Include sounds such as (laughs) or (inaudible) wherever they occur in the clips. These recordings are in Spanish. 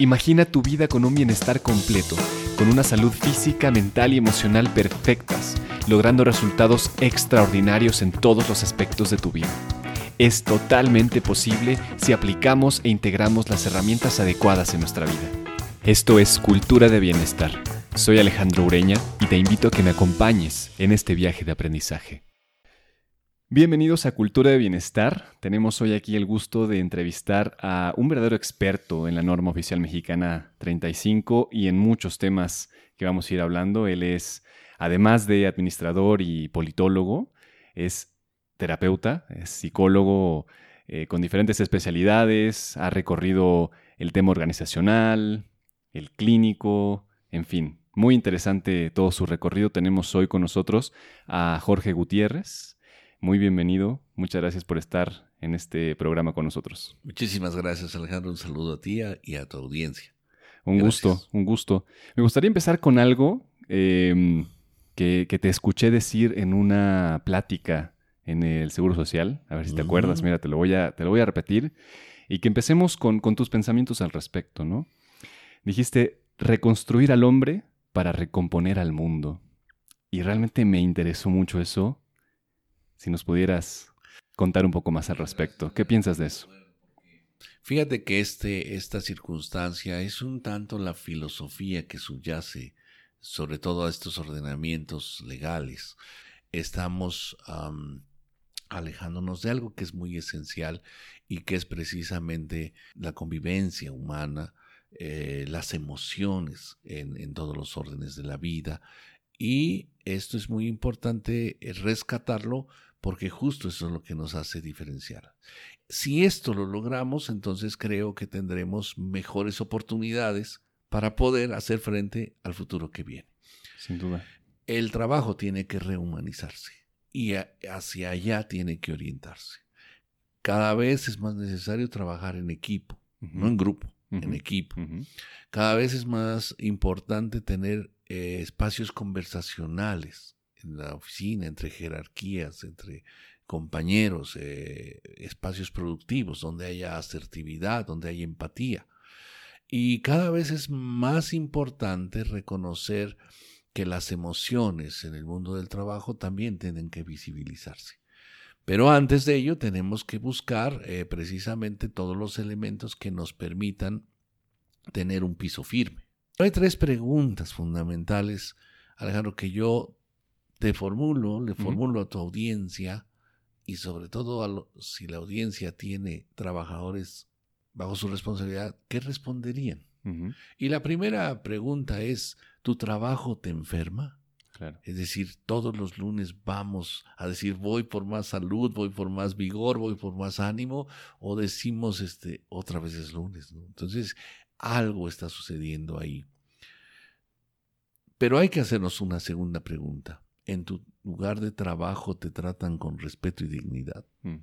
Imagina tu vida con un bienestar completo, con una salud física, mental y emocional perfectas, logrando resultados extraordinarios en todos los aspectos de tu vida. Es totalmente posible si aplicamos e integramos las herramientas adecuadas en nuestra vida. Esto es Cultura de Bienestar. Soy Alejandro Ureña y te invito a que me acompañes en este viaje de aprendizaje. Bienvenidos a Cultura de Bienestar. Tenemos hoy aquí el gusto de entrevistar a un verdadero experto en la norma oficial mexicana 35 y en muchos temas que vamos a ir hablando. Él es, además de administrador y politólogo, es terapeuta, es psicólogo eh, con diferentes especialidades, ha recorrido el tema organizacional, el clínico, en fin, muy interesante todo su recorrido. Tenemos hoy con nosotros a Jorge Gutiérrez muy bienvenido. Muchas gracias por estar en este programa con nosotros. Muchísimas gracias, Alejandro. Un saludo a ti y a tu audiencia. Un gusto, un gusto. Me gustaría empezar con algo em, que, te escuché decir en una plática en el Seguro Social. A ver si te acuerdas. Mira, te lo voy a, te lo voy a repetir. Y que empecemos con, con tus pensamientos al respecto, ¿no? Dijiste, reconstruir al hombre para recomponer al mundo. Y realmente me interesó mucho eso si nos pudieras contar un poco más al respecto. ¿Qué piensas de eso? Fíjate que este, esta circunstancia es un tanto la filosofía que subyace sobre todo a estos ordenamientos legales. Estamos alejándonos de algo que es muy esencial y que es precisamente la convivencia humana, eh, las emociones en, todos los órdenes de la vida. Y esto es muy importante rescatarlo porque justo eso es lo que nos hace diferenciar. Si esto lo logramos, entonces creo que tendremos mejores oportunidades para poder hacer frente al futuro que viene. Sin duda. El trabajo tiene que rehumanizarse y hacia allá tiene que orientarse. Cada vez es más necesario trabajar en equipo, no en grupo, en equipo. Cada vez es más importante tener eh, espacios conversacionales en la oficina, entre jerarquías, entre compañeros, eh, espacios productivos donde haya asertividad, donde haya empatía. Y cada vez es más importante reconocer que las emociones en el mundo del trabajo también tienen que visibilizarse. Pero antes de ello tenemos que buscar eh, precisamente todos los elementos que nos permitan tener un piso firme. Hay tres preguntas fundamentales, Alejandro, que yo te formulo, le formulo a tu audiencia y sobre todo si la audiencia tiene trabajadores bajo su responsabilidad, ¿qué responderían? Y la primera pregunta es, ¿tu trabajo te enferma? Es decir, todos los lunes vamos a decir voy por más salud, voy por más vigor, voy por más ánimo, o decimos este otra vez es lunes, Entonces, algo está sucediendo ahí. Pero hay que hacernos una segunda pregunta en tu lugar de trabajo te tratan con respeto y dignidad. Mm.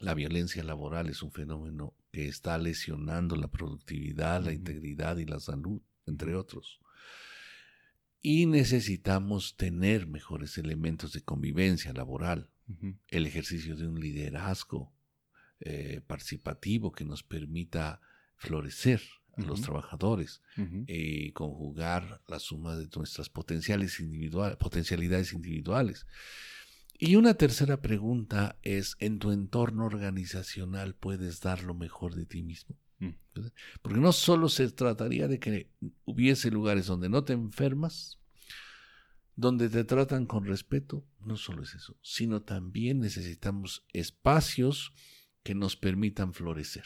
La violencia laboral es un fenómeno que está lesionando la productividad, la integridad y la salud, entre otros. Y necesitamos tener mejores elementos de convivencia laboral, el ejercicio de un liderazgo eh, participativo que nos permita florecer a los trabajadores, y eh, conjugar la suma de nuestras potenciales potencialidades individuales. Y una tercera pregunta es, ¿en tu entorno organizacional puedes dar lo mejor de ti mismo? Mm. Porque no solo se trataría de que hubiese lugares donde no te enfermas, donde te tratan con respeto, no solo es eso, sino también necesitamos espacios que nos permitan florecer.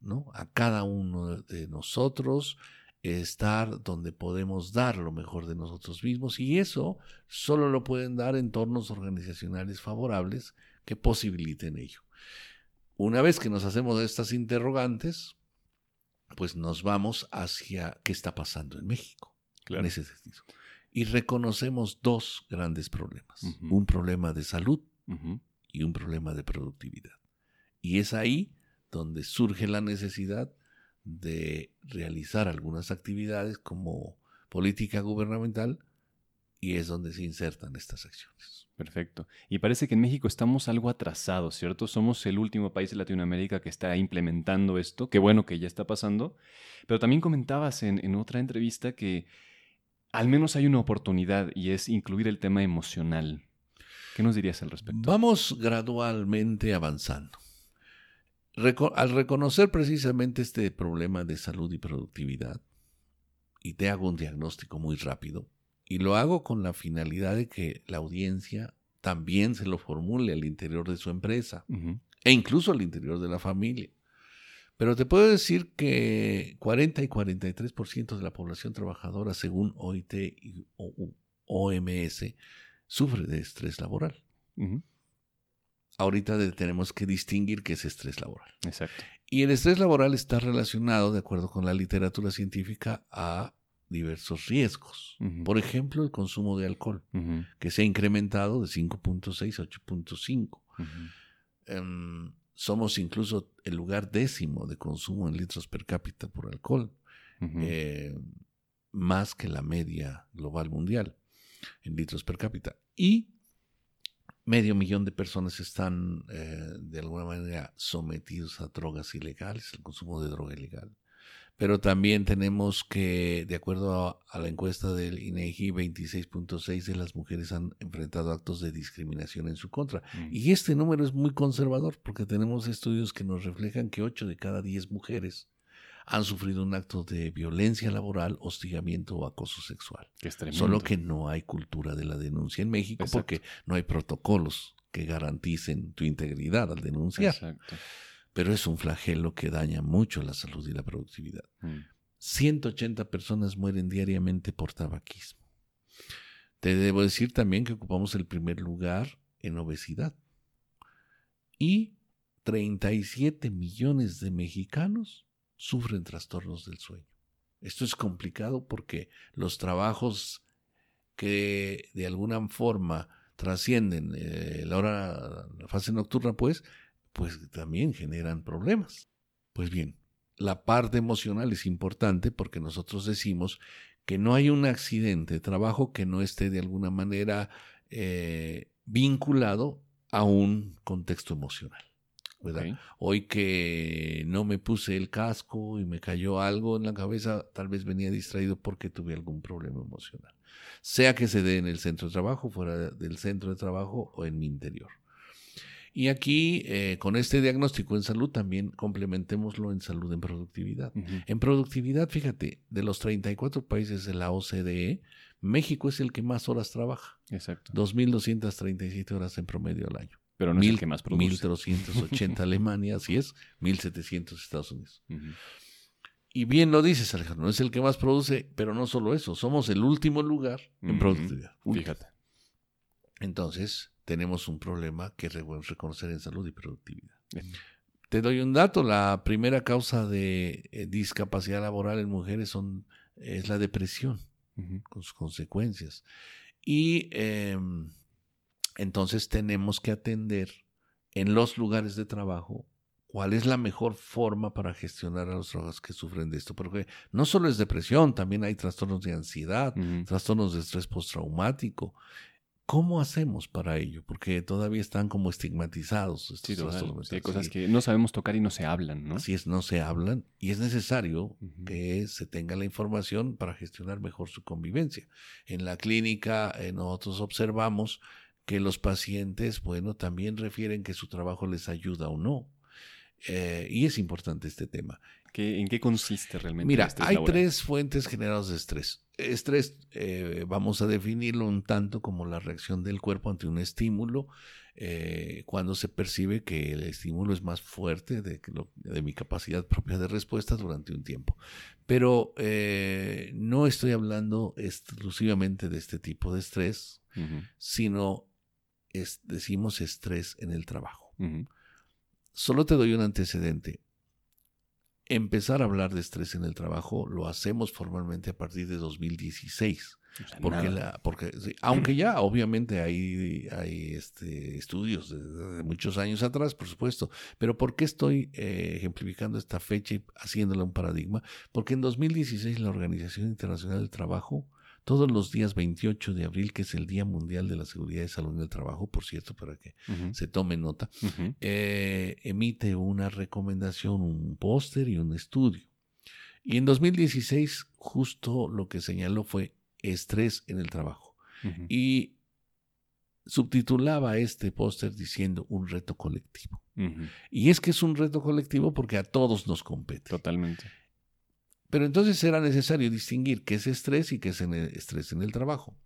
¿No? A cada uno de nosotros estar donde podemos dar lo mejor de nosotros mismos y eso solo lo pueden dar entornos organizacionales favorables que posibiliten ello. Una vez que nos hacemos estas interrogantes, pues nos vamos hacia qué está pasando en México en ese sentido. Y reconocemos dos grandes problemas, un problema de salud y un problema de productividad. Y es ahí donde surge la necesidad de realizar algunas actividades como política gubernamental y es donde se insertan estas acciones. Perfecto. Y parece que en México estamos algo atrasados, ¿cierto? Somos el último país de Latinoamérica que está implementando esto. Qué bueno que ya está pasando. Pero también comentabas en, en otra entrevista que al menos hay una oportunidad y es incluir el tema emocional. ¿Qué nos dirías al respecto? Vamos gradualmente avanzando. Al reconocer precisamente este problema de salud y productividad, y te hago un diagnóstico muy rápido, y lo hago con la finalidad de que la audiencia también se lo formule al interior de su empresa e incluso al interior de la familia. Pero te puedo decir que 40 y 43% de la población trabajadora, según OIT y OMS, sufre de estrés laboral. Ahorita tenemos que distinguir qué es estrés laboral. Exacto. Y el estrés laboral está relacionado, de acuerdo con la literatura científica, a diversos riesgos. Por ejemplo, el consumo de alcohol, que se ha incrementado de 5.6 a 8.5. Em, somos incluso el lugar décimo de consumo en litros per cápita por alcohol, eh, más que la media global mundial en litros per cápita. Y medio millón de personas están eh, de alguna manera sometidos a drogas ilegales, al consumo de droga ilegal pero también tenemos que, de acuerdo a, la encuesta del INEGI, 26.6 de las mujeres han enfrentado actos de discriminación en su contra. Mm. Y este número es muy conservador porque tenemos estudios que nos reflejan que 8 de cada 10 mujeres han sufrido un acto de violencia laboral, hostigamiento o acoso sexual. Solo que no hay cultura de la denuncia en México porque no hay protocolos que garanticen tu integridad al denunciar. Exacto pero es un flagelo que daña mucho la salud y la productividad. 180 mm. personas mueren diariamente por tabaquismo. Te debo decir también que ocupamos el primer lugar en obesidad. Y 37 millones de mexicanos sufren trastornos del sueño. Esto es complicado porque los trabajos que de alguna forma trascienden eh, la hora, la fase nocturna, pues, pues también generan problemas. Pues bien, la parte emocional es importante porque nosotros decimos que no hay un accidente de trabajo que no esté de alguna manera eh, vinculado a un contexto emocional. Hoy que no me puse el casco y me cayó algo en la cabeza, tal vez venía distraído porque tuve algún problema emocional. Sea que se dé en el centro de trabajo, fuera del centro de trabajo o en mi interior. Y aquí, eh, con este diagnóstico en salud, también complementémoslo en salud en productividad. En productividad, fíjate, de los 34 países de la OCDE, México es el que más horas trabaja. Exacto. 2.237 horas en promedio al año. Pero no es el que más produce. 1.380 (laughs) Alemania, así es, 1.700 Estados Unidos. Y bien lo dices, Alejandro, no es el que más produce, pero no solo eso, somos el último lugar en productividad. Fíjate. Entonces, tenemos un problema que reconocer en salud y productividad. Te doy un dato, la primera causa de eh, discapacidad laboral en mujeres son, es la depresión, con sus consecuencias. Y em, entonces tenemos que atender en los lugares de trabajo cuál es la mejor forma para gestionar a los trabajadores que sufren de esto. Porque no solo es depresión, también hay trastornos de ansiedad, trastornos de estrés postraumático. ¿Cómo hacemos para ello? Porque todavía están como estigmatizados. Estos hay cosas que no sabemos tocar y no se hablan, ¿no? Así es, no se hablan y es necesario que se tenga la información para gestionar mejor su convivencia. En la clínica eh, nosotros observamos que los pacientes, bueno, también refieren que su trabajo les ayuda o no. Eh, y es importante este tema. ¿En qué consiste realmente? Mira, hay tres fuentes generadas de estrés. Estrés, eh, vamos a definirlo un tanto como la reacción del cuerpo ante un estímulo, eh, cuando se percibe que el estímulo es más fuerte de, de mi capacidad propia de respuesta durante un tiempo. Pero no estoy hablando exclusivamente de este tipo de estrés, sino decimos estrés en el trabajo. Solo te doy un antecedente empezar a hablar de estrés en el trabajo lo hacemos formalmente a partir de 2016. porque, la, porque aunque ya obviamente hay, hay este, estudios de, muchos años atrás, por supuesto, pero ¿por qué estoy eh, ejemplificando esta fecha y haciéndola un paradigma? Porque en 2016 la Organización Internacional del Trabajo todos los días 28 de abril, que es el Día Mundial de la Seguridad y Salud en el Trabajo, por cierto, para que se tome nota, eh, emite una recomendación, un póster y un estudio. Y en 2016 justo lo que señaló fue estrés en el trabajo. Y subtitulaba este póster diciendo un reto colectivo. Y es que es un reto colectivo porque a todos nos compete. Totalmente. Pero entonces era necesario distinguir qué es estrés y qué es estrés en el trabajo.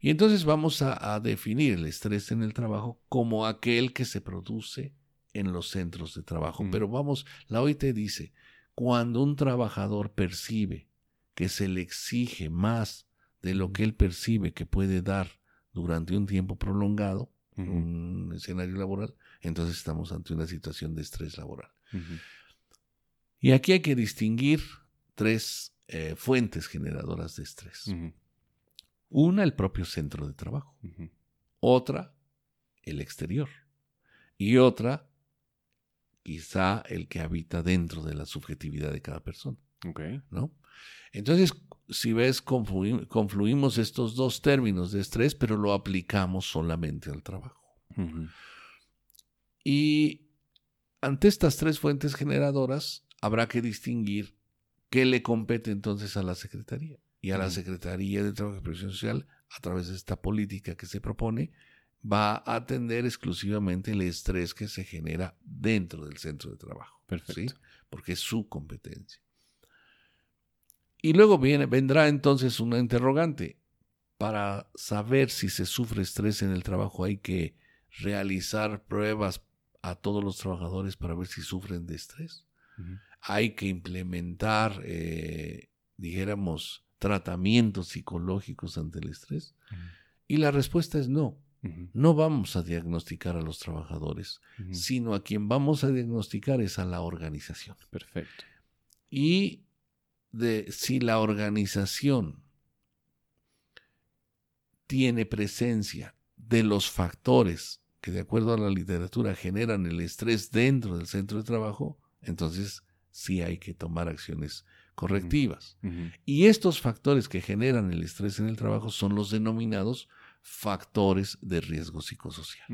Y entonces vamos a, definir el estrés en el trabajo como aquel que se produce en los centros de trabajo. Pero vamos, la OIT dice, cuando un trabajador percibe que se le exige más de lo que él percibe que puede dar durante un tiempo prolongado, un escenario laboral, entonces estamos ante una situación de estrés laboral. Y aquí hay que distinguir tres eh, fuentes generadoras de estrés. Una, el propio centro de trabajo. Otra, el exterior. Y otra, quizá el que habita dentro de la subjetividad de cada persona. ¿No? Entonces, si ves, confluimos estos dos términos de estrés, pero lo aplicamos solamente al trabajo. Y ante estas tres fuentes generadoras, habrá que distinguir ¿Qué le compete entonces a la Secretaría? Y a la Secretaría de Trabajo y Previsión Social, a través de esta política que se propone, va a atender exclusivamente el estrés que se genera dentro del centro de trabajo. Perfecto. Porque es su competencia. Y luego viene, vendrá entonces una interrogante. Para saber si se sufre estrés en el trabajo hay que realizar pruebas a todos los trabajadores para ver si sufren de estrés hay que implementar, eh, dijéramos, tratamientos psicológicos ante el estrés? Y la respuesta es no. No vamos a diagnosticar a los trabajadores, sino a quien vamos a diagnosticar es a la organización. Perfecto. Y de si la organización tiene presencia de los factores que de acuerdo a la literatura generan el estrés dentro del centro de trabajo, entonces sí hay que tomar acciones correctivas. Y estos factores que generan el estrés en el trabajo son los denominados factores de riesgo psicosocial,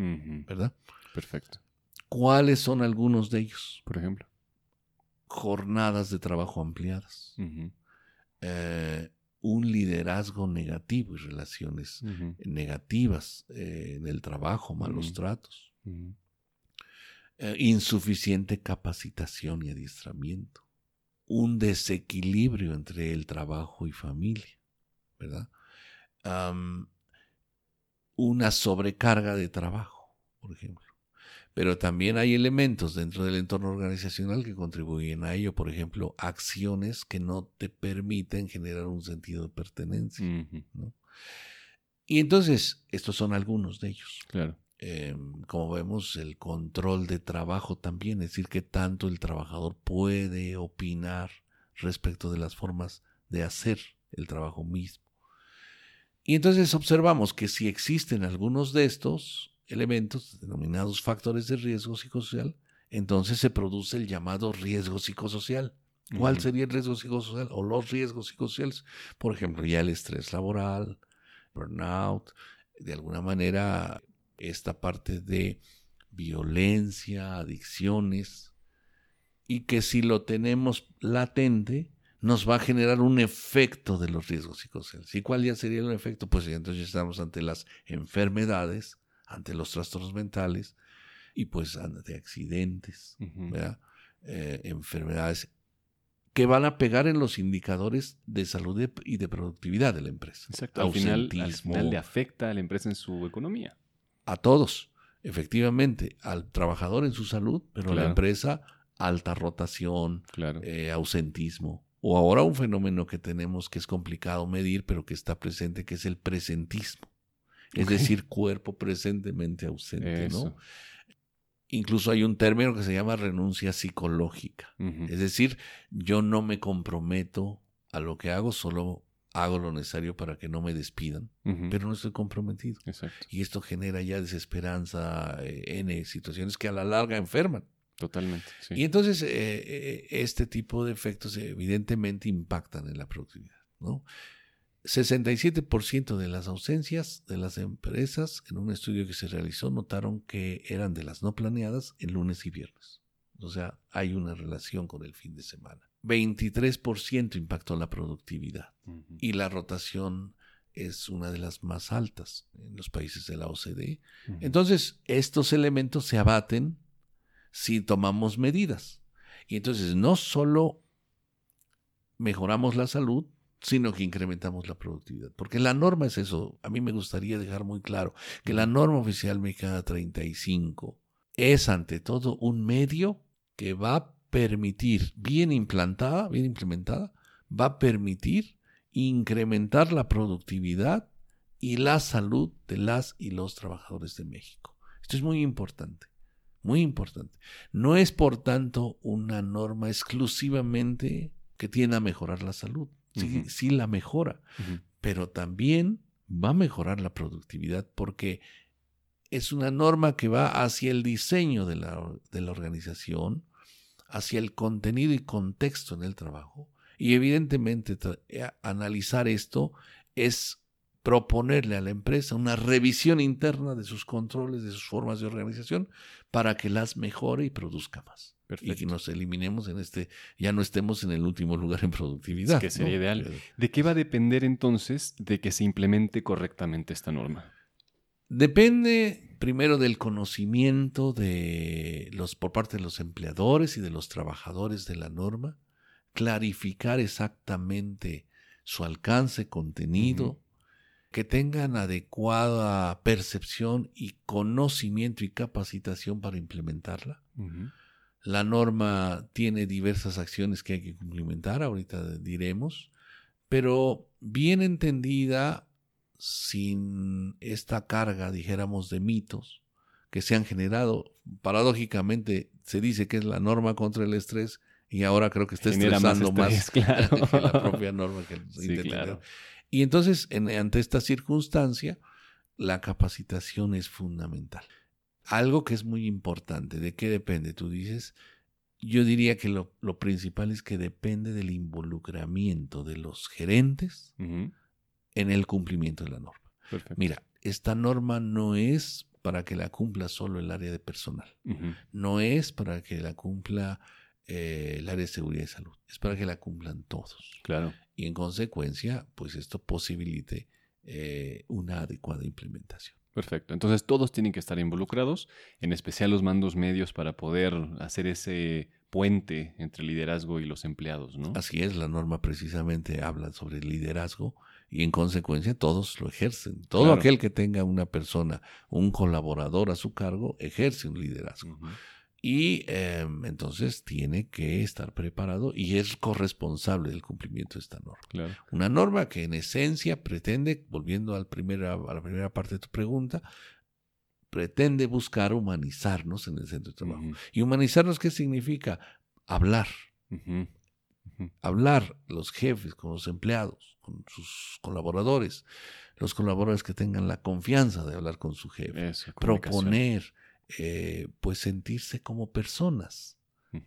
¿verdad? Perfecto. ¿Cuáles son algunos de ellos? Por ejemplo. Jornadas de trabajo ampliadas. Eh, un liderazgo negativo y relaciones negativas eh, en el trabajo, malos tratos. Eh, insuficiente capacitación y adiestramiento, un desequilibrio entre el trabajo y familia, ¿verdad? una sobrecarga de trabajo, por ejemplo. Pero también hay elementos dentro del entorno organizacional que contribuyen a ello, por ejemplo, acciones que no te permiten generar un sentido de pertenencia. Y entonces, estos son algunos de ellos. Claro. Em, como vemos, el control de trabajo también, es decir, que tanto el trabajador puede opinar respecto de las formas de hacer el trabajo mismo. Y entonces observamos que si existen algunos de estos elementos, denominados factores de riesgo psicosocial, entonces se produce el llamado riesgo psicosocial. ¿Cuál sería el riesgo psicosocial o los riesgos psicosociales? Por ejemplo, ya el estrés laboral, burnout, de alguna manera esta parte de violencia, adicciones, y que si lo tenemos latente, nos va a generar un efecto de los riesgos psicosociales. ¿Y cuál ya sería el efecto? Pues entonces estamos ante las enfermedades, ante los trastornos mentales y pues ante accidentes, eh, enfermedades que van a pegar en los indicadores de salud y de productividad de la empresa. Exacto. Al final, al final le afecta a la empresa en su economía a todos, efectivamente, al trabajador en su salud, pero a la empresa alta rotación, eh, ausentismo. O ahora un fenómeno que tenemos que es complicado medir, pero que está presente, que es el presentismo. Es decir, cuerpo presentemente ausente, ¿no? Incluso hay un término que se llama renuncia psicológica. Es decir, yo no me comprometo a lo que hago, solo hago lo necesario para que no me despidan, pero no estoy comprometido. Y esto genera ya desesperanza eh, en situaciones que a la larga enferman. Totalmente. Y entonces eh, eh, este tipo de efectos evidentemente impactan en la productividad. ¿no? 67% de las ausencias de las empresas en un estudio que se realizó notaron que eran de las no planeadas en lunes y viernes. O sea, hay una relación con el fin de semana. 23% impactó la productividad y la rotación es una de las más altas en los países de la OCDE. Entonces, estos elementos se abaten si tomamos medidas. Y entonces no solo mejoramos la salud, sino que incrementamos la productividad. Porque la norma es eso. A mí me gustaría dejar muy claro que la norma oficial mexicana 35 es ante todo un medio que va permitir, bien implantada, bien implementada, va a permitir incrementar la productividad y la salud de las y los trabajadores de México. Esto es muy importante, muy importante. No es, por tanto, una norma exclusivamente que tiene a mejorar la salud. Sí, la mejora, pero también va a mejorar la productividad porque es una norma que va hacia el diseño de la, de la organización, hacia el contenido y contexto en el trabajo. Y evidentemente eh, analizar esto es proponerle a la empresa una revisión interna de sus controles, de sus formas de organización, para que las mejore y produzca más. Y que nos eliminemos en este, ya no estemos en el último lugar en productividad. que sería ideal. ¿De qué va a depender entonces de que se implemente correctamente esta norma? Depende primero del conocimiento de los por parte de los empleadores y de los trabajadores de la norma, clarificar exactamente su alcance, contenido, que tengan adecuada percepción y conocimiento y capacitación para implementarla. La norma tiene diversas acciones que hay que cumplimentar, ahorita diremos, pero bien entendida sin esta carga, dijéramos, de mitos que se han generado. Paradójicamente se dice que es la norma contra el estrés y ahora creo que está estresando más, (laughs) que la propia norma que (laughs) sí, claro. Y entonces, ante esta circunstancia, la capacitación es fundamental. Algo que es muy importante, ¿de qué depende? Tú dices, yo diría que lo, principal es que depende del involucramiento de los gerentes en el cumplimiento de la norma. Mira, esta norma no es para que la cumpla solo el área de personal, no es para que la cumpla eh, el área de seguridad y salud, es para que la cumplan todos. Claro. Y en consecuencia, pues esto posibilite eh, una adecuada implementación. Perfecto. Entonces todos tienen que estar involucrados, en especial los mandos medios para poder hacer ese puente entre liderazgo y los empleados, ¿no? Así es, la norma precisamente habla sobre el liderazgo y en consecuencia todos lo ejercen. Todo aquel que tenga una persona, un colaborador a su cargo, ejerce un liderazgo. Y em, entonces tiene que estar preparado y es corresponsable del cumplimiento de esta norma. Una norma que en esencia pretende, volviendo al primera, a la primera parte de tu pregunta, pretende buscar humanizarnos en el centro de trabajo. ¿Y humanizarnos qué significa? Hablar. Hablar los jefes con los empleados, con sus colaboradores, los colaboradores que tengan la confianza de hablar con su jefe, proponer, eh, pues sentirse como personas,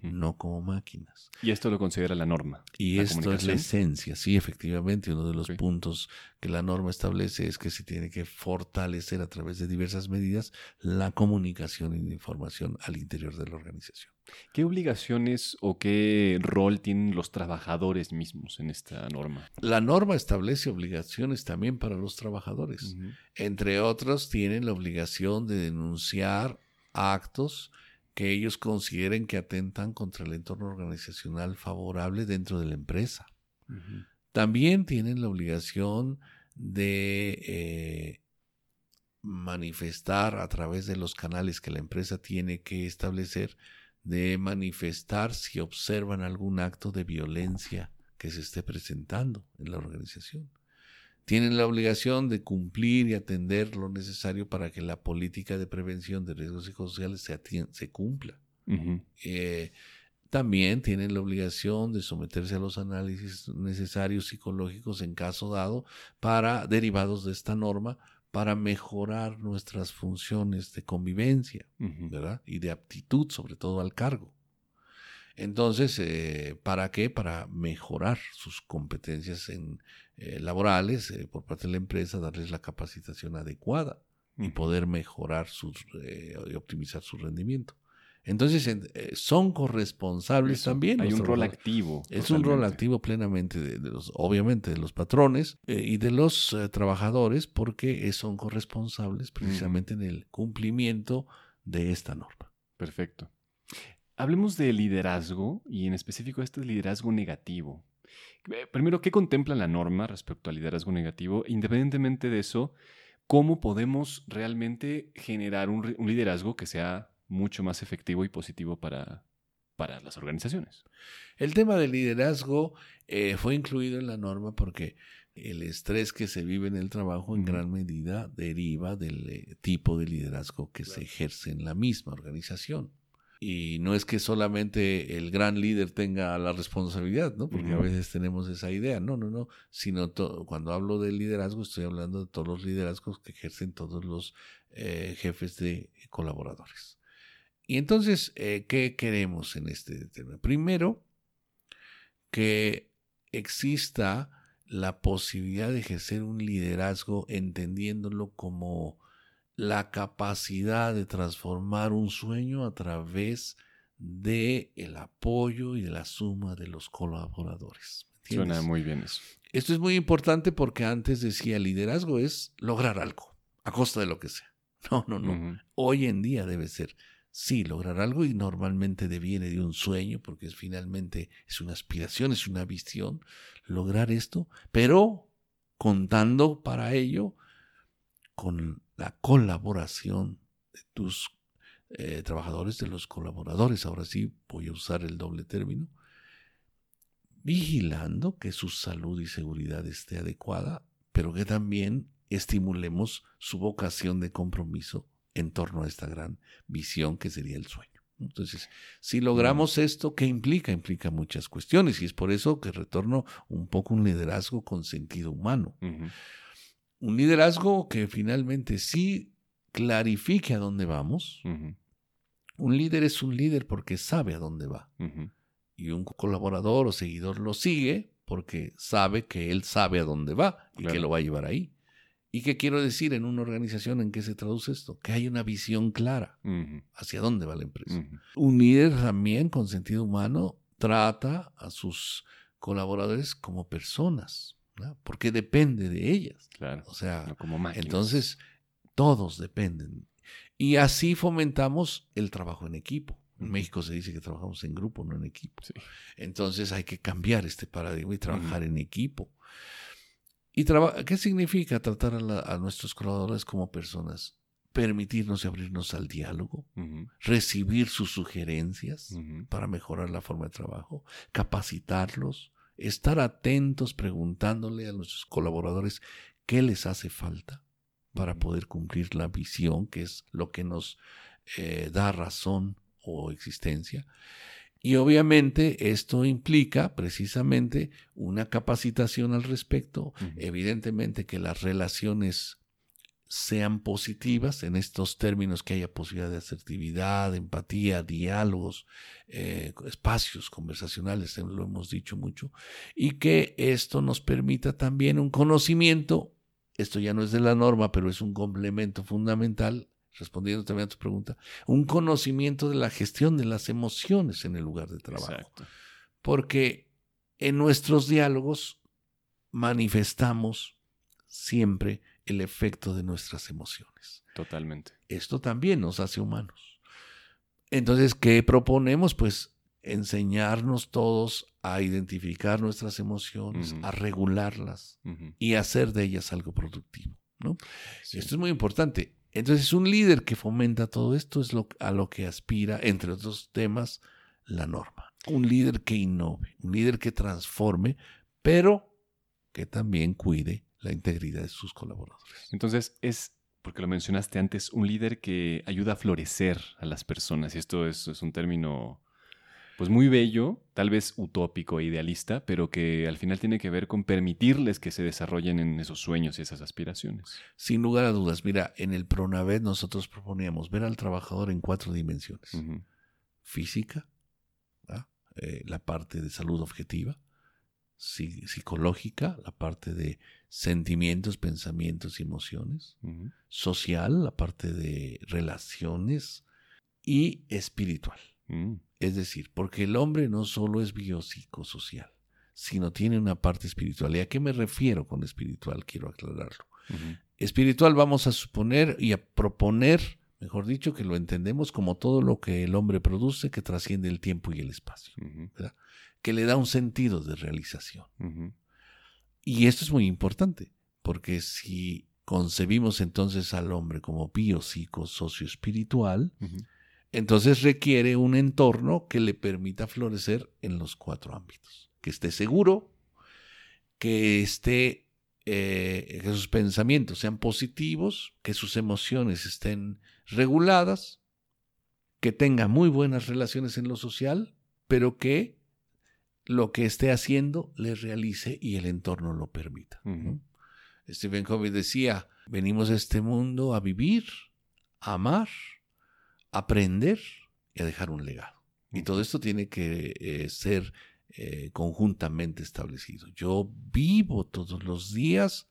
no como máquinas. Y esto lo considera la norma. Y esto es la esencia, sí, efectivamente, uno de los puntos que la norma establece es que se tiene que fortalecer a través de diversas medidas la comunicación y la información al interior de la organización. ¿Qué obligaciones o qué rol tienen los trabajadores mismos en esta norma? La norma establece obligaciones también para los trabajadores. Entre otros, tienen la obligación de denunciar actos que ellos consideren que atentan contra el entorno organizacional favorable dentro de la empresa. También tienen la obligación de eh, manifestar a través de los canales que la empresa tiene que establecer, de manifestar si observan algún acto de violencia que se esté presentando en la organización tienen la obligación de cumplir y atender lo necesario para que la política de prevención de riesgos psicosociales se, se cumpla. Eh, también tienen la obligación de someterse a los análisis necesarios psicológicos en caso dado para derivados de esta norma para mejorar nuestras funciones de convivencia, ¿verdad? Y de aptitud, sobre todo al cargo. Entonces, eh, ¿para qué? Para mejorar sus competencias en, eh, laborales por parte de la empresa, darles la capacitación adecuada y poder mejorar sus, y optimizar su rendimiento. Entonces, eh, son corresponsables también. Hay un rol activo. Es un rol activo plenamente, de, los, obviamente, de los patrones eh, y de los eh, trabajadores, porque son corresponsables precisamente en el cumplimiento de esta norma. Perfecto. Hablemos de liderazgo y en específico este liderazgo negativo. Primero, ¿qué contempla la norma respecto al liderazgo negativo? Independientemente de eso, ¿cómo podemos realmente generar un liderazgo que sea mucho más efectivo y positivo para, para las organizaciones. El tema del liderazgo eh, fue incluido en la norma porque el estrés que se vive en el trabajo en gran medida deriva del eh, tipo de liderazgo que se ejerce en la misma organización. Y no es que solamente el gran líder tenga la responsabilidad, ¿no? Porque a veces tenemos esa idea. No, no, no. Sino cuando hablo de liderazgo, estoy hablando de todos los liderazgos que ejercen todos los eh, jefes de colaboradores. Y entonces, eh, ¿qué queremos en este tema? Primero, que exista la posibilidad de ejercer un liderazgo entendiéndolo como la capacidad de transformar un sueño a través de el apoyo y de la suma de los colaboradores. Suena muy bien eso. Esto es muy importante porque antes decía liderazgo es lograr algo a costa de lo que sea. No, no, no. Hoy en día debe ser sí, lograr algo y normalmente deviene de un sueño, porque es finalmente es una aspiración, es una visión, lograr esto, pero contando para ello con la colaboración de tus eh, trabajadores, de los colaboradores, ahora sí voy a usar el doble término, vigilando que su salud y seguridad esté adecuada, pero que también estimulemos su vocación de compromiso en torno a esta gran visión que sería el sueño. Entonces, si logramos esto, ¿qué implica? Implica muchas cuestiones y es por eso que retorno un poco un liderazgo con sentido humano. Un liderazgo que finalmente sí clarifique a dónde vamos. Un líder es un líder porque sabe a dónde va. Y un colaborador o seguidor lo sigue porque sabe que él sabe a dónde va y que lo va a llevar ahí. ¿Y qué quiero decir en una organización en qué se traduce esto? Que hay una visión clara hacia dónde va la empresa. Un líder también con sentido humano trata a sus colaboradores como personas, porque depende de ellas. Claro. O sea, como entonces todos dependen. Y así fomentamos el trabajo en equipo. En México se dice que trabajamos en grupo, no en equipo. Entonces hay que cambiar este paradigma y trabajar en equipo. ¿Y qué significa tratar a, nuestros colaboradores como personas? Permitirnos y abrirnos al diálogo, recibir sus sugerencias para mejorar la forma de trabajo, capacitarlos, estar atentos preguntándole a nuestros colaboradores qué les hace falta para poder cumplir la visión, que es lo que nos eh, da razón o existencia. Y obviamente esto implica precisamente una capacitación al respecto, evidentemente que las relaciones sean positivas en estos términos que haya posibilidad de asertividad, empatía, diálogos, eh, espacios conversacionales, lo hemos dicho mucho, y que esto nos permita también un conocimiento, esto ya no es de la norma, pero es un complemento fundamental respondiendo también a tu pregunta, un conocimiento de la gestión de las emociones en el lugar de trabajo. Porque en nuestros diálogos manifestamos siempre el efecto de nuestras emociones. Totalmente. Esto también nos hace humanos. Entonces, ¿qué proponemos? Pues enseñarnos todos a identificar nuestras emociones, a regularlas y hacer de ellas algo productivo. ¿no? Esto es muy importante. Entonces, un líder que fomenta todo esto es lo, a lo que aspira, entre otros temas, la norma. Un líder que innove, un líder que transforme, pero que también cuide la integridad de sus colaboradores. Entonces, es, porque lo mencionaste antes, un líder que ayuda a florecer a las personas. Y esto es un término pues muy bello, tal vez utópico e idealista, pero que al final tiene que ver con permitirles que se desarrollen en esos sueños y esas aspiraciones. Sin lugar a dudas, mira, en el Pronavet nosotros proponíamos ver al trabajador en cuatro dimensiones. Física, eh, la parte de salud objetiva, psicológica, la parte de sentimientos, pensamientos y emociones, social, la parte de relaciones y espiritual. Mm. Es decir, porque el hombre no solo es biopsicosocial, sino tiene una parte espiritual. ¿Y a qué me refiero con espiritual? Quiero aclararlo. Espiritual vamos a suponer y a proponer, mejor dicho, que lo entendemos como todo lo que el hombre produce que trasciende el tiempo y el espacio, que le da un sentido de realización. Y esto es muy importante, porque si concebimos entonces al hombre como biopsico-socio-espiritual, entonces requiere un entorno que le permita florecer en los cuatro ámbitos. Que esté seguro, que esté, eh, que sus pensamientos sean positivos, que sus emociones estén reguladas, que tenga muy buenas relaciones en lo social, pero que lo que esté haciendo le realice y el entorno lo permita. Stephen Covey decía, venimos a este mundo a vivir, a amar, aprender y a dejar un legado. Y todo esto tiene que eh, ser eh, conjuntamente establecido. Yo vivo todos los días,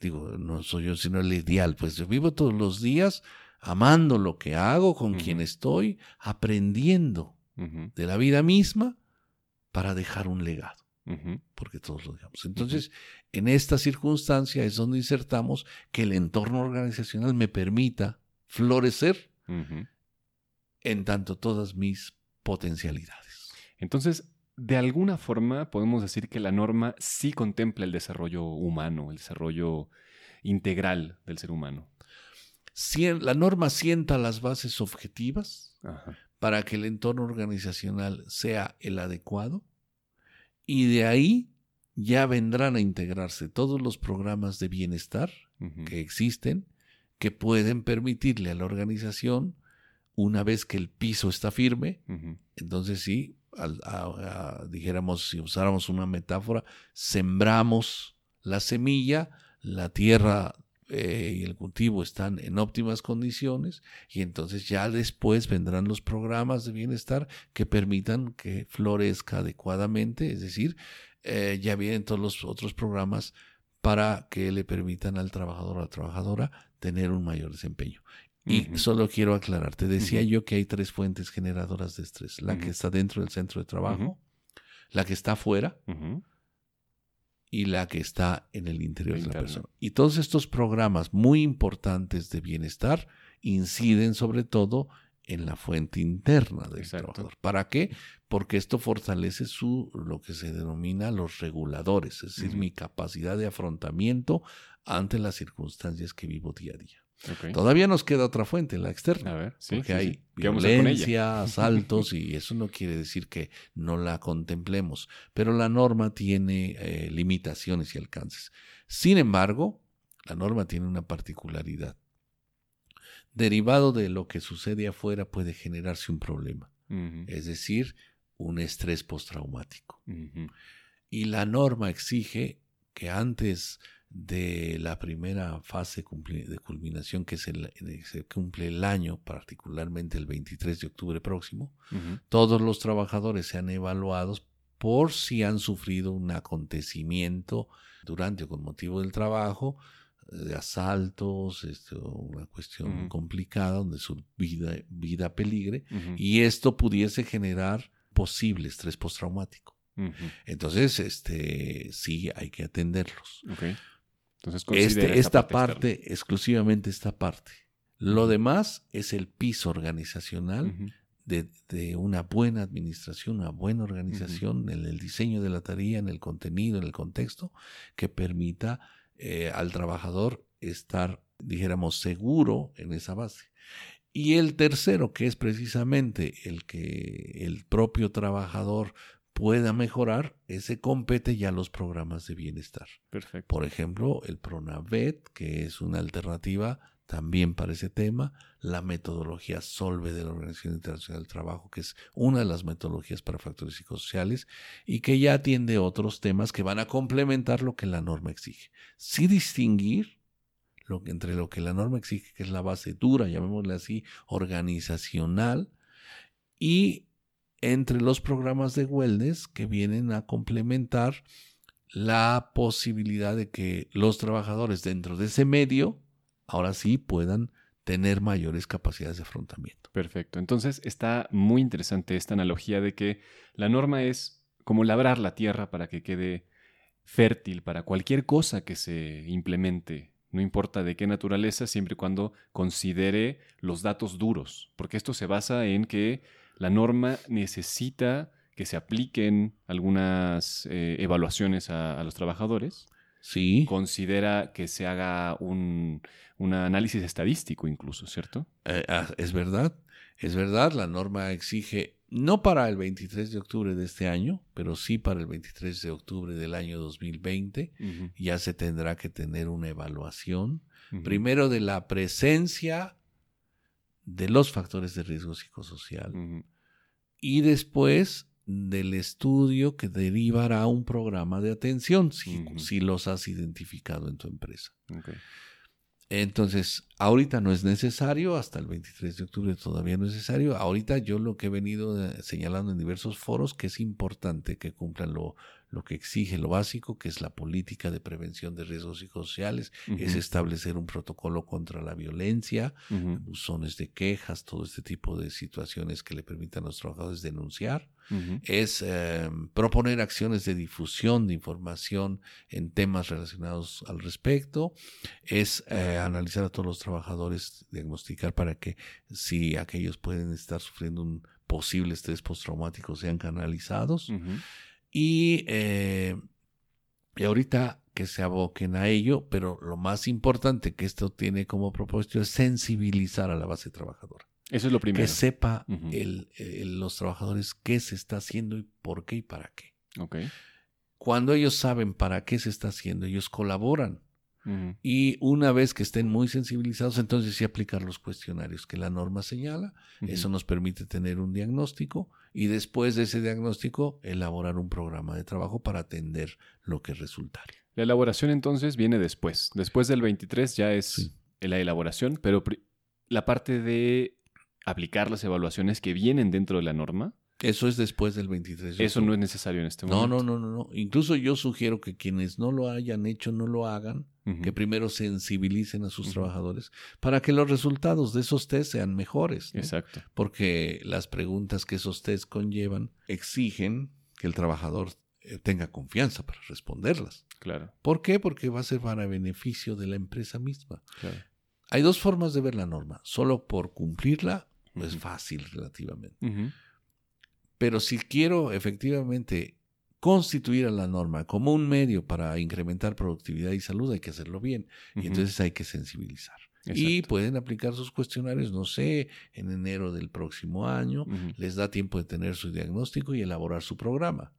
digo, no soy yo sino el ideal, pues yo vivo todos los días amando lo que hago, con quien estoy, aprendiendo de la vida misma para dejar un legado. Porque todos lo digamos. Entonces, en esta circunstancia es donde insertamos que el entorno organizacional me permita florecer en tanto todas mis potencialidades. Entonces, de alguna forma podemos decir que la norma sí contempla el desarrollo humano, el desarrollo integral del ser humano. La norma sienta las bases objetivas para que el entorno organizacional sea el adecuado y de ahí ya vendrán a integrarse todos los programas de bienestar que existen que pueden permitirle a la organización una vez que el piso está firme, entonces sí, dijéramos, si usáramos una metáfora, sembramos la semilla, la tierra eh, y el cultivo están en óptimas condiciones y entonces ya después vendrán los programas de bienestar que permitan que florezca adecuadamente, es decir, eh, ya vienen todos los otros programas para que le permitan al trabajador o a la trabajadora tener un mayor desempeño. Y solo quiero aclarar, te decía yo que hay tres fuentes generadoras de estrés. La que está dentro del centro de trabajo, la que está afuera y la que está en el interior de la persona. Y todos estos programas muy importantes de bienestar inciden sobre todo en la fuente interna del trabajador. ¿Para qué? Porque esto fortalece su lo que se denomina los reguladores, es decir, mi capacidad de afrontamiento ante las circunstancias que vivo día a día. Todavía nos queda otra fuente, la externa. A ver, porque hay violencia, (laughs) asaltos, y eso no quiere decir que no la contemplemos. Pero la norma tiene eh, limitaciones y alcances. Sin embargo, la norma tiene una particularidad. Derivado de lo que sucede afuera puede generarse un problema. Es decir, un estrés postraumático. Y la norma exige que antes de la primera fase de culminación, que se cumple el año, particularmente el 23 de octubre próximo, todos los trabajadores sean evaluados por si han sufrido un acontecimiento durante o con motivo del trabajo, eh, de asaltos, esto, una cuestión complicada donde su vida, vida peligre, y esto pudiese generar posible estrés postraumático. Entonces, este, sí hay que atenderlos. Entonces, este, esta parte, exclusivamente esta parte. Lo demás es el piso organizacional de, una buena administración, una buena organización en el diseño de la tarea, en el contenido, en el contexto, que permita eh, al trabajador estar, dijéramos, seguro en esa base. Y el tercero, que es precisamente el que el propio trabajador pueda mejorar, ese compete ya los programas de bienestar. Perfecto. Por ejemplo, el Pronavet, que es una alternativa también para ese tema, la metodología Solve de la Organización Internacional del Trabajo, que es una de las metodologías para factores psicosociales y que ya atiende otros temas que van a complementar lo que la norma exige. Sí distinguir lo que, entre lo que la norma exige, que es la base dura, llamémosle así, organizacional, y entre los programas de wellness que vienen a complementar la posibilidad de que los trabajadores dentro de ese medio ahora sí puedan tener mayores capacidades de afrontamiento. Perfecto. Entonces está muy interesante esta analogía de que la norma es como labrar la tierra para que quede fértil para cualquier cosa que se implemente, no importa de qué naturaleza, siempre y cuando considere los datos duros, porque esto se basa en que la norma necesita que se apliquen algunas eh, evaluaciones a, los trabajadores. Sí. Considera que se haga un, análisis estadístico incluso, ¿cierto? Eh, ah, es verdad, es verdad, la norma exige, no para el 23 de octubre de este año, pero sí para el 23 de octubre del año 2020, ya se tendrá que tener una evaluación, primero de la presencia de los factores de riesgo psicosocial y después del estudio que derivará un programa de atención si, los has identificado en tu empresa. Entonces, ahorita no es necesario, hasta el 23 de octubre todavía no es necesario. Ahorita yo lo que he venido eh, señalando en diversos foros, que es importante que cumplan lo, lo que exige lo básico, que es la política de prevención de riesgos psicosociales, es establecer un protocolo contra la violencia, buzones de quejas, todo este tipo de situaciones que le permitan a los trabajadores denunciar, es em, proponer acciones de difusión de información en temas relacionados al respecto, es eh, analizar a todos los trabajadores, diagnosticar para que si aquellos pueden estar sufriendo un posible estrés postraumático sean canalizados. Eh, y, ahorita que se aboquen a ello, pero lo más importante que esto tiene como propósito es sensibilizar a la base trabajadora. Eso es lo primero. Que sepa los trabajadores qué se está haciendo y por qué y para qué. Okay. Cuando ellos saben para qué se está haciendo, ellos colaboran. Y una vez que estén muy sensibilizados, entonces sí aplicar los cuestionarios que la norma señala. Eso nos permite tener un diagnóstico y después de ese diagnóstico elaborar un programa de trabajo para atender lo que resultare. La elaboración entonces viene después. Después del 23 ya es la elaboración, pero la parte de aplicar las evaluaciones que vienen dentro de la norma eso es después del 23 de Eso no es necesario en este momento. No, no, no, no. Incluso yo sugiero que quienes no lo hayan hecho, no lo hagan, que primero sensibilicen a sus trabajadores para que los resultados de esos test sean mejores. Exacto. Porque las preguntas que esos test conllevan exigen que el trabajador eh, tenga confianza para responderlas. Claro. ¿Por qué? Porque va a ser para beneficio de la empresa misma. Claro. Hay dos formas de ver la norma. Solo por cumplirla es fácil relativamente. Pero si quiero efectivamente constituir a la norma como un medio para incrementar productividad y salud, hay que hacerlo bien. Y entonces hay que sensibilizar. Y pueden aplicar sus cuestionarios, no sé, en enero del próximo año. Les da tiempo de tener su diagnóstico y elaborar su programa.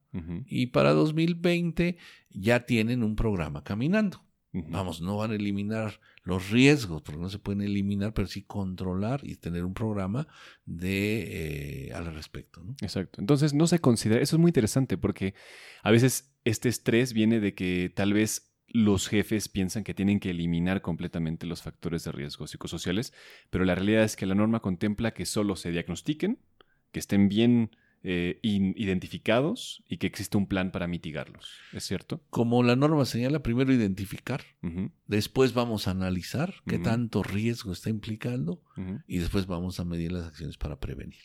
Y para 2020 ya tienen un programa caminando. Vamos, no van a eliminar los riesgos, porque no se pueden eliminar, pero sí controlar y tener un programa de eh, al respecto. Exacto. Entonces no se considera, eso es muy interesante porque a veces este estrés viene de que tal vez los jefes piensan que tienen que eliminar completamente los factores de riesgo psicosociales, pero la realidad es que la norma contempla que solo se diagnostiquen, que estén bien eh, identificados y que existe un plan para mitigarlos. ¿Es cierto? Como la norma señala, primero identificar, después vamos a analizar qué tanto riesgo está implicando y después vamos a medir las acciones para prevenir.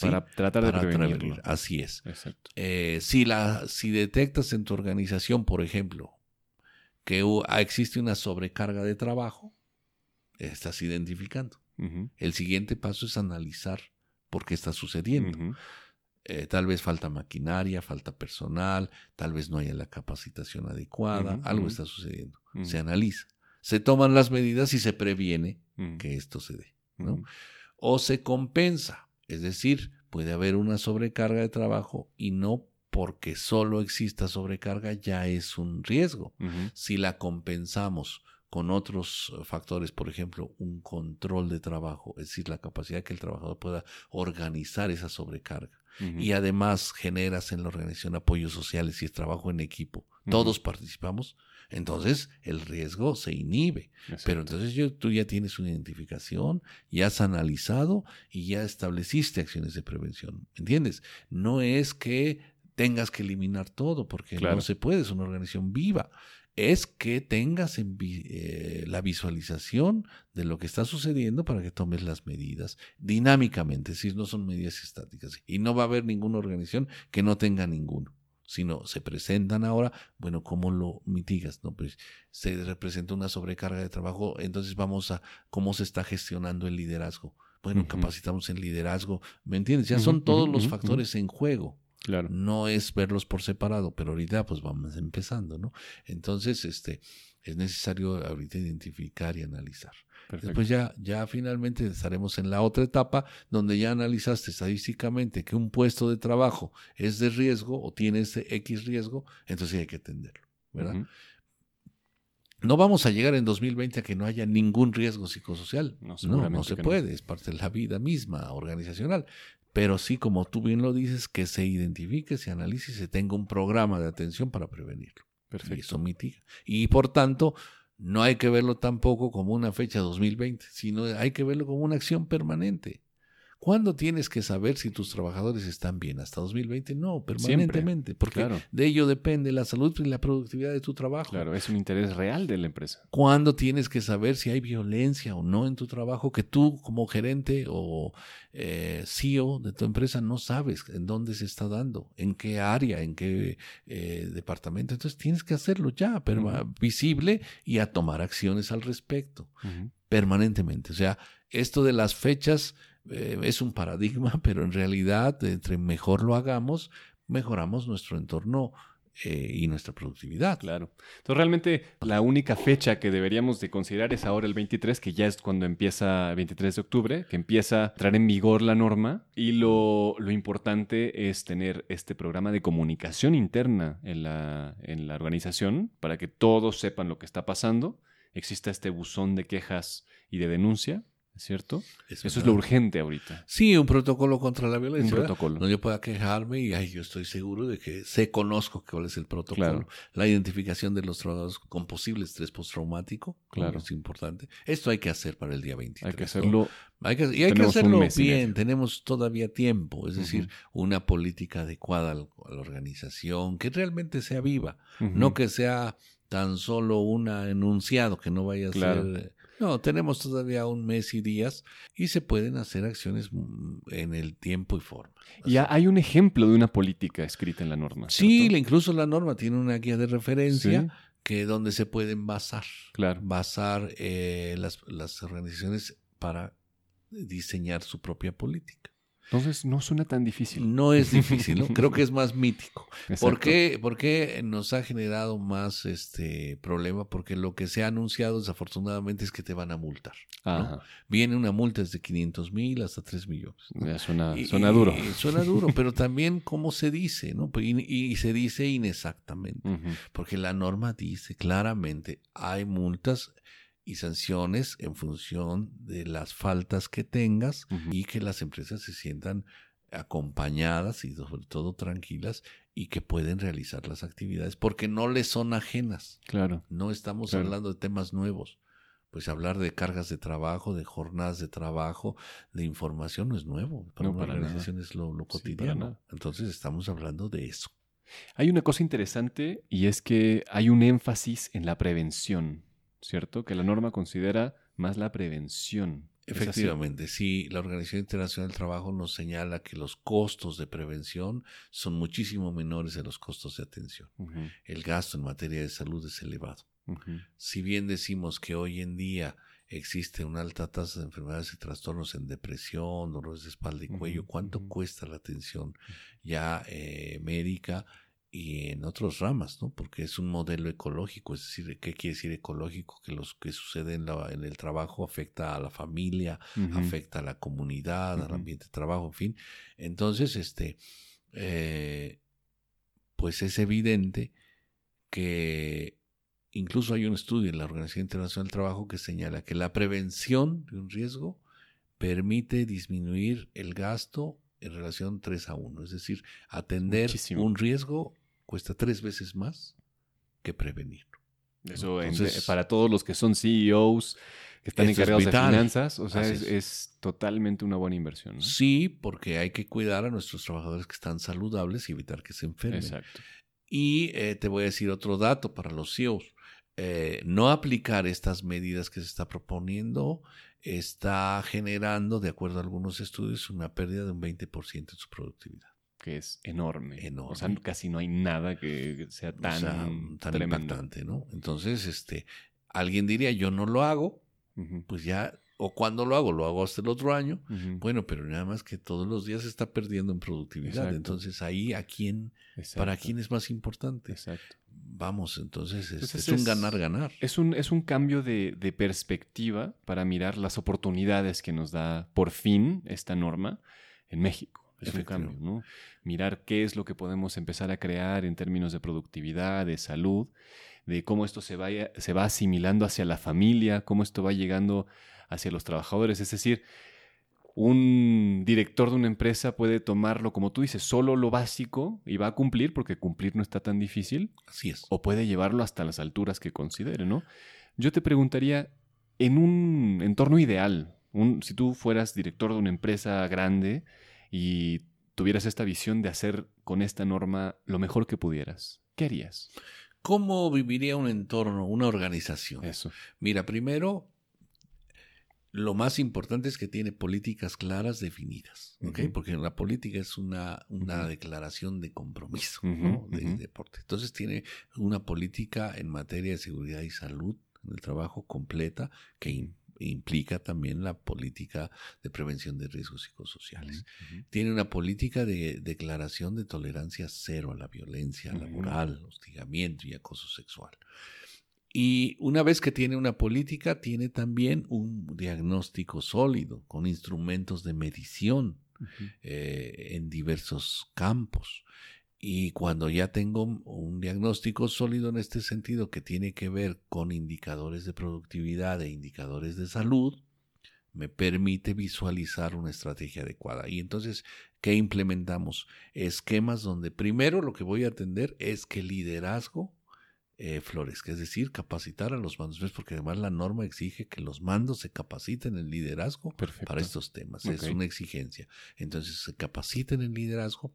Para tratar de prevenir. Así es. Exacto. Eh, si, la, si detectas en tu organización, por ejemplo, que existe una sobrecarga de trabajo, estás identificando. El siguiente paso es analizar por qué está sucediendo. Eh, tal vez falta maquinaria, falta personal, tal vez no haya la capacitación adecuada, algo está sucediendo. Se analiza, se toman las medidas y se previene que esto se dé. ¿no? O se compensa, es decir, puede haber una sobrecarga de trabajo y no porque solo exista sobrecarga ya es un riesgo. Si la compensamos con otros factores, por ejemplo, un control de trabajo, es decir, la capacidad que el trabajador pueda organizar esa sobrecarga y además generas en la organización apoyos sociales y es trabajo en equipo, todos participamos, entonces el riesgo se inhibe. Pero entonces yo, tú ya tienes una identificación, ya has analizado y ya estableciste acciones de prevención. ¿Entiendes? No es que tengas que eliminar todo, porque no se puede, es una organización viva. Es que tengas eh, la visualización de lo que está sucediendo para que tomes las medidas dinámicamente, si no son medidas estáticas. Y no va a haber ninguna organización que no tenga ninguno sino se presentan ahora, bueno, ¿cómo lo mitigas? No, pues se representa una sobrecarga de trabajo, entonces vamos a cómo se está gestionando el liderazgo. Bueno, capacitamos en liderazgo, ¿me entiendes? Ya son todos los factores en juego. Claro. No es verlos por separado, pero ahorita pues vamos empezando, ¿no? Entonces, este, es necesario ahorita identificar y analizar. Después ya, ya finalmente estaremos en la otra etapa donde ya analizaste estadísticamente que un puesto de trabajo es de riesgo o tiene ese X riesgo, entonces hay que atenderlo, ¿verdad? No vamos a llegar en 2020 a que no haya ningún riesgo psicosocial. No, no, se puede, es parte de la vida misma organizacional. Pero sí, como tú bien lo dices, que se identifique, se analice y se tenga un programa de atención para prevenirlo. Perfecto. Y eso mitiga. Y por tanto, no hay que verlo tampoco como una fecha 2020, sino hay que verlo como una acción permanente. ¿Cuándo tienes que saber si tus trabajadores están bien? ¿Hasta 2020? No, permanentemente, porque de ello depende la salud y la productividad de tu trabajo. Claro, es un interés real de la empresa. ¿Cuándo tienes que saber si hay violencia o no en tu trabajo que tú como gerente o eh, CEO de tu empresa no sabes en dónde se está dando, en qué área, en qué eh, departamento? Entonces tienes que hacerlo ya, pero visible y a tomar acciones al respecto, permanentemente. O sea, esto de las fechas eh, es un paradigma, (laughs) pero en realidad, entre mejor lo hagamos, mejoramos nuestro entorno eh, y nuestra productividad. Claro. Entonces, realmente la única fecha que deberíamos de considerar es ahora el 23, que ya es cuando empieza, el 23 de octubre, que empieza a entrar en vigor la norma. Y lo, lo importante es tener este programa de comunicación interna en la, en la organización para que todos sepan lo que está pasando. Exista este buzón de quejas y de denuncia ¿Es cierto? Eso, es lo urgente ahorita. Sí, un protocolo contra la violencia. Un protocolo. No yo pueda quejarme y ay, yo estoy seguro de que sé, conozco cuál es el protocolo. La identificación de los trabajadores con posible estrés postraumático. Claro. Es importante. Esto hay que hacer para el día 23. Hay que hacerlo. Hay que, y hay que hacerlo bien. Tenemos todavía tiempo. Es decir, una política adecuada a la organización que realmente sea viva. No que sea tan solo un enunciado que no vaya a ser no, tenemos todavía un mes y días y se pueden hacer acciones en el tiempo y forma. Ya hay un ejemplo de una política escrita en la norma. Sí, incluso la norma tiene una guía de referencia que donde se pueden basar, claro. basar eh, las, las organizaciones para diseñar su propia política. Entonces no suena tan difícil. No es difícil, ¿no? Creo que es más mítico. ¿Por qué, ¿Por qué, nos ha generado más este problema? Porque lo que se ha anunciado desafortunadamente es que te van a multar. Viene una multa desde 500 mil hasta 3 millones. suena, suena duro. suena duro, pero también cómo se dice, ¿no? Y, se dice inexactamente. Porque la norma dice claramente, hay multas y sanciones en función de las faltas que tengas y que las empresas se sientan acompañadas y sobre todo tranquilas y que pueden realizar las actividades porque no les son ajenas. Claro. No estamos hablando de temas nuevos. Pues hablar de cargas de trabajo, de jornadas de trabajo, de información no es nuevo. Para una organización es lo, cotidiano. Entonces estamos hablando de eso. Hay una cosa interesante y es que hay un énfasis en la prevención. ¿Cierto? Que la norma considera más la prevención. Efectivamente, sí, la Organización Internacional del Trabajo nos señala que los costos de prevención son muchísimo menores de los costos de atención. El gasto en materia de salud es elevado. Si bien decimos que hoy en día existe una alta tasa de enfermedades y trastornos en depresión, dolores de espalda y cuello, ¿cuánto cuesta la atención ya eh, médica? Y en otras ramas, ¿no? Porque es un modelo ecológico, es decir, ¿qué quiere decir ecológico? Que lo que sucede en, la, en el trabajo afecta a la familia, afecta a la comunidad, al ambiente de trabajo, en fin. Entonces, este, eh, pues es evidente que incluso hay un estudio en la Organización Internacional del Trabajo que señala que la prevención de un riesgo permite disminuir el gasto en relación 3 a 1, es decir, atender un riesgo cuesta tres veces más que prevenir. Eso para todos los que son CEOs, que están encargados de finanzas, o sea, es, totalmente una buena inversión. Sí, porque hay que cuidar a nuestros trabajadores que están saludables y evitar que se enfermen. Exacto. Y eh, te voy a decir otro dato para los CEOs. Eh, no aplicar estas medidas que se está proponiendo está generando, de acuerdo a algunos estudios, una pérdida de un 20% en su productividad. Que es enorme. enorme. O sea, casi no hay nada que sea tan, tan impactante, ¿no? Entonces, este, alguien diría, yo no lo hago, pues ya o cuando lo hago, lo hago hasta el otro año. Bueno, pero nada más que todos los días se está perdiendo en productividad. Entonces ahí a quién, para quién es más importante. Exacto. Vamos, entonces es, un ganar-ganar. Es un, es un cambio de, perspectiva para mirar las oportunidades que nos da por fin esta norma en México. Es un cambio, ¿no? Mirar qué es lo que podemos empezar a crear en términos de productividad, de salud, de cómo esto se, vaya, se va asimilando hacia la familia, cómo esto va llegando hacia los trabajadores. Es decir, un director de una empresa puede tomarlo, como tú dices, solo lo básico y va a cumplir, porque cumplir no está tan difícil. Así es. O puede llevarlo hasta las alturas que considere, ¿no? Yo te preguntaría, en un entorno ideal, si tú fueras director de una empresa grande y tuvieras esta visión de hacer con esta norma lo mejor que pudieras, ¿qué harías? ¿Cómo viviría un entorno, una organización? Eso. Mira, primero, lo más importante es que tiene políticas claras definidas, Porque la política es una, una declaración de compromiso de, deporte. Entonces tiene una política en materia de seguridad y salud en el trabajo completa que implica también la política de prevención de riesgos psicosociales. Tiene una política de declaración de tolerancia cero a la violencia laboral, hostigamiento y acoso sexual. Y una vez que tiene una política, tiene también un diagnóstico sólido, con instrumentos de medición eh, en diversos campos. Y cuando ya tengo un diagnóstico sólido en este sentido que tiene que ver con indicadores de productividad e indicadores de salud, me permite visualizar una estrategia adecuada. Y entonces, ¿qué implementamos? Esquemas donde primero lo que voy a atender es que el liderazgo eh, flores, que es decir, capacitar a los mandos, porque además la norma exige que los mandos se capaciten en liderazgo para estos temas, es una exigencia. Entonces, se capaciten en liderazgo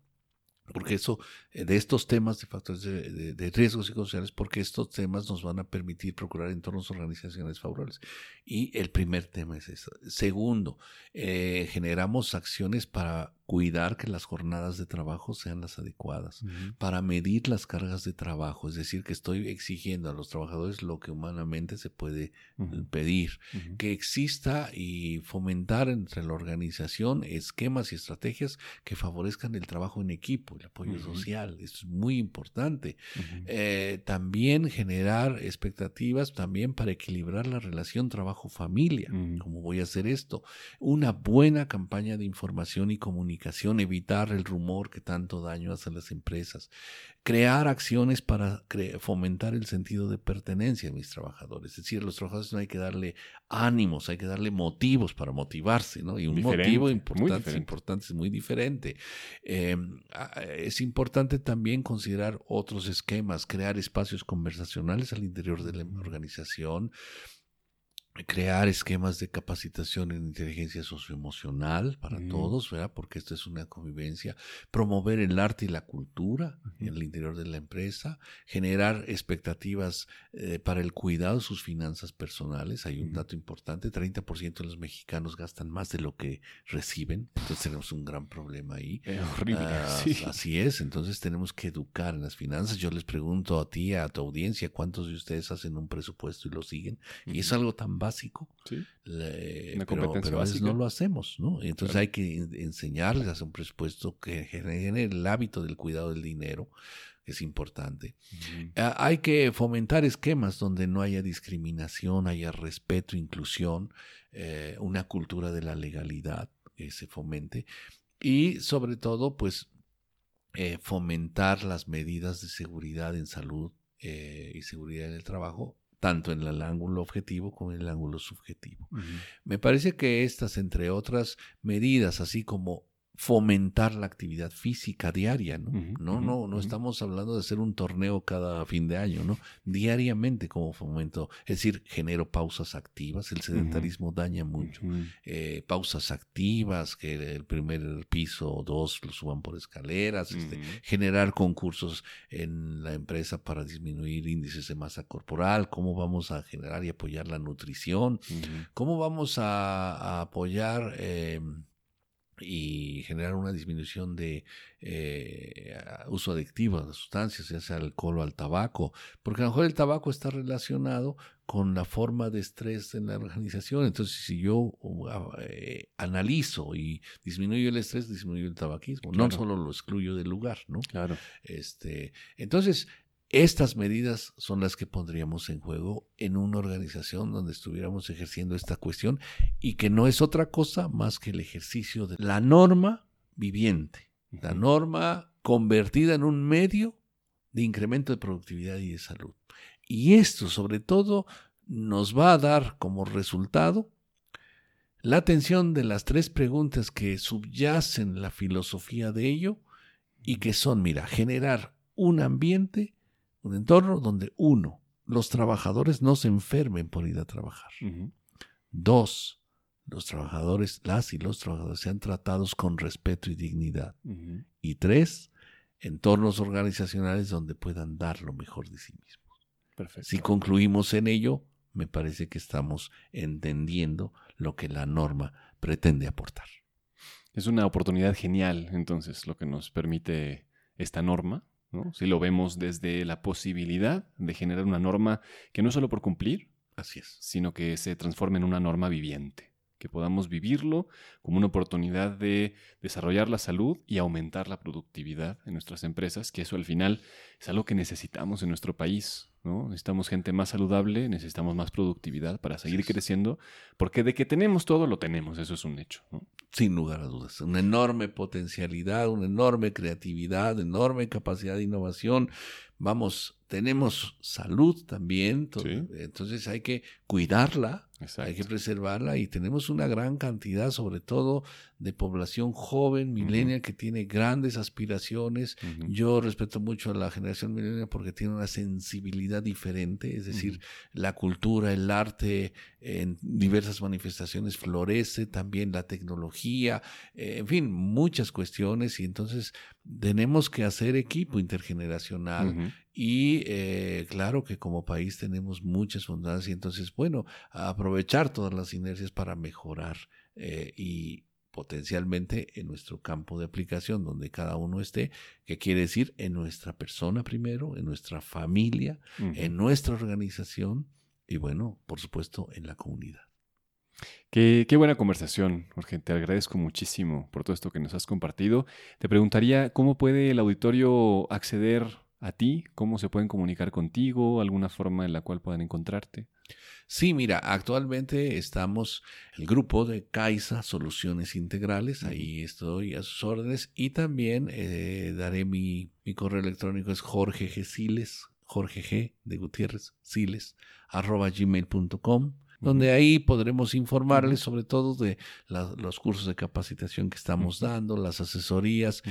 porque eso, eh, de estos temas de factores de, de, riesgos psicosociales, porque estos temas nos van a permitir procurar entornos organizacionales favorables. Y el primer tema es eso. Segundo, eh, generamos acciones para cuidar que las jornadas de trabajo sean las adecuadas, para medir las cargas de trabajo, es decir, que estoy exigiendo a los trabajadores lo que humanamente se puede pedir, que exista y fomentar entre la organización esquemas y estrategias que favorezcan el trabajo en equipo, el apoyo social, es muy importante. Eh, también generar expectativas también para equilibrar la relación trabajo-familia, ¿cómo voy a hacer esto? Una buena campaña de información y comunicación evitar el rumor que tanto daño hace a las empresas, crear acciones para fomentar el sentido de pertenencia a mis trabajadores. Es decir, a los trabajadores no hay que darle ánimos, hay que darle motivos para motivarse, ¿no? Y un motivo importante, importante, es muy diferente. Em, es importante también considerar otros esquemas, crear espacios conversacionales al interior de la organización, crear esquemas de capacitación en inteligencia socioemocional para todos, ¿verdad? Porque esta es una convivencia, promover el arte y la cultura en el interior de la empresa, generar expectativas eh, para el cuidado de sus finanzas personales. Hay un dato importante, 30% de los mexicanos gastan más de lo que reciben, entonces tenemos un gran problema ahí. horrible. (laughs) Ah, así es, entonces tenemos que educar en las finanzas. Yo les pregunto a ti, a tu audiencia, ¿cuántos de ustedes hacen un presupuesto y lo siguen? Y es algo tan básico. Sí. pero, a veces no lo hacemos, ¿no? Entonces hay que enseñarles a hacer un presupuesto que genere el hábito del cuidado del dinero, que es importante. Hay que fomentar esquemas donde no haya discriminación, haya respeto, inclusión, eh, una cultura de la legalidad que se fomente y sobre todo, pues, eh, fomentar las medidas de seguridad en salud eh, y seguridad en el trabajo tanto en el ángulo objetivo como en el ángulo subjetivo. Me parece que estas, entre otras medidas, así como fomentar la actividad física diaria, ¿no? no, no, no estamos hablando de hacer un torneo cada fin de año, ¿no? Diariamente como fomento, es decir, genero pausas activas, el sedentarismo daña mucho, eh, pausas activas, que el primer piso o dos lo suban por escaleras, este, generar concursos en la empresa para disminuir índices de masa corporal, cómo vamos a generar y apoyar la nutrición, cómo vamos a, apoyar... Eh, y generar una disminución de eh, uso adictivo de sustancias, ya sea alcohol o al tabaco, porque a lo mejor el tabaco está relacionado con la forma de estrés en la organización. Entonces, si yo uh, eh, analizo y disminuyo el estrés, disminuyo el tabaquismo. No solo lo excluyo del lugar, ¿no? Claro. Este, entonces, estas medidas son las que pondríamos en juego en una organización donde estuviéramos ejerciendo esta cuestión y que no es otra cosa más que el ejercicio de la norma viviente, la norma convertida en un medio de incremento de productividad y de salud. Y esto sobre todo nos va a dar como resultado la atención de las tres preguntas que subyacen la filosofía de ello y que son, mira, generar un ambiente un entorno donde uno, los trabajadores no se enfermen por ir a trabajar. Dos, los trabajadores, las y los trabajadores sean tratados con respeto y dignidad. Y tres, entornos organizacionales donde puedan dar lo mejor de sí mismos. Perfecto. Si concluimos en ello, me parece que estamos entendiendo lo que la norma pretende aportar. Es una oportunidad genial, entonces, lo que nos permite esta norma, si lo vemos desde la posibilidad de generar una norma que no es solo por cumplir, Así es. sino que se transforme en una norma viviente, que podamos vivirlo como una oportunidad de desarrollar la salud y aumentar la productividad en nuestras empresas, que eso al final es algo que necesitamos en nuestro país. ¿No? Necesitamos gente más saludable, necesitamos más productividad para seguir creciendo, porque de que tenemos todo, lo tenemos, eso es un hecho. Sin lugar a dudas, una enorme potencialidad, una enorme creatividad, enorme capacidad de innovación. Vamos, tenemos salud también, entonces hay que cuidarla, hay que preservarla y tenemos una gran cantidad, sobre todo, de población joven, millennial, que tiene grandes aspiraciones. Yo respeto mucho a la generación millennial porque tiene una sensibilidad diferente, es decir, la cultura, el arte en diversas manifestaciones florece, también la tecnología, eh, en fin, muchas cuestiones y entonces tenemos que hacer equipo intergeneracional y eh, claro que como país tenemos muchas bondades y entonces, bueno, aprovechar todas las inercias para mejorar eh, y potencialmente en nuestro campo de aplicación, donde cada uno esté, que quiere decir en nuestra persona primero, en nuestra familia, en nuestra organización y bueno, por supuesto, en la comunidad. Qué, buena conversación, Jorge. Te agradezco muchísimo por todo esto que nos has compartido. Te preguntaría cómo puede el auditorio acceder a ti, cómo se pueden comunicar contigo, alguna forma en la cual puedan encontrarte. Sí, mira, actualmente estamos el grupo de CAISA Soluciones Integrales, ahí estoy a sus órdenes y también eh, daré mi, mi, correo electrónico es Jorge G. Siles, Jorge G. de Gutiérrez, Siles, arroba gmail.com donde ahí podremos informarles sobre todo de los cursos de capacitación que estamos dando, las asesorías,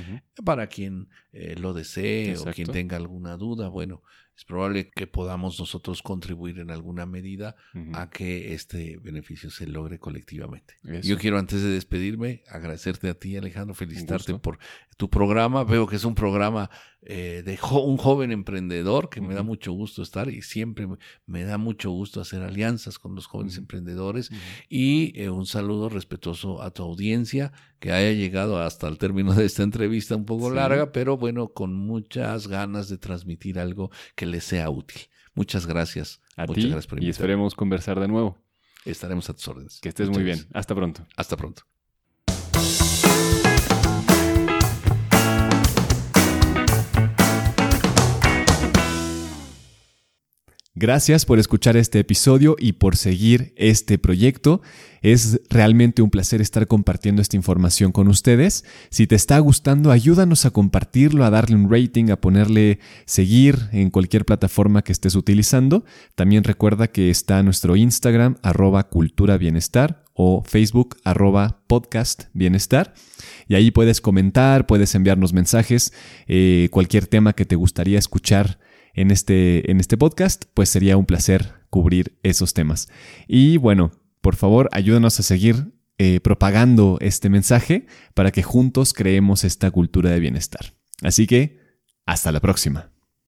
para quien eh, lo desee o quien tenga alguna duda. Bueno, es probable que podamos nosotros contribuir en alguna medida a que este beneficio se logre colectivamente. Yo quiero antes de despedirme agradecerte a ti Alejandro, felicitarte por tu programa. Veo que es un programa eh, de un joven emprendedor que me da mucho gusto estar y siempre me, da mucho gusto hacer alianzas con los jóvenes emprendedores. Y eh, un saludo respetuoso a tu audiencia que haya llegado hasta el término de esta entrevista un poco larga, pero bueno, con muchas ganas de transmitir algo que les sea útil. Muchas gracias. A Muchas ti gracias por y esperemos conversar de nuevo. Estaremos a tus órdenes. Que estés muy bien. Hasta pronto. Hasta pronto. Gracias por escuchar este episodio y por seguir este proyecto. Es realmente un placer estar compartiendo esta información con ustedes. Si te está gustando, ayúdanos a compartirlo, a darle un rating, a ponerle seguir en cualquier plataforma que estés utilizando. También recuerda que está nuestro Instagram, arroba cultura bienestar o Facebook arroba podcast bienestar. Y ahí puedes comentar, puedes enviarnos mensajes, eh, cualquier tema que te gustaría escuchar en este, en este podcast, pues sería un placer cubrir esos temas. Y bueno, por favor, ayúdanos a seguir eh, propagando este mensaje para que juntos creemos esta cultura de bienestar. Así que, hasta la próxima.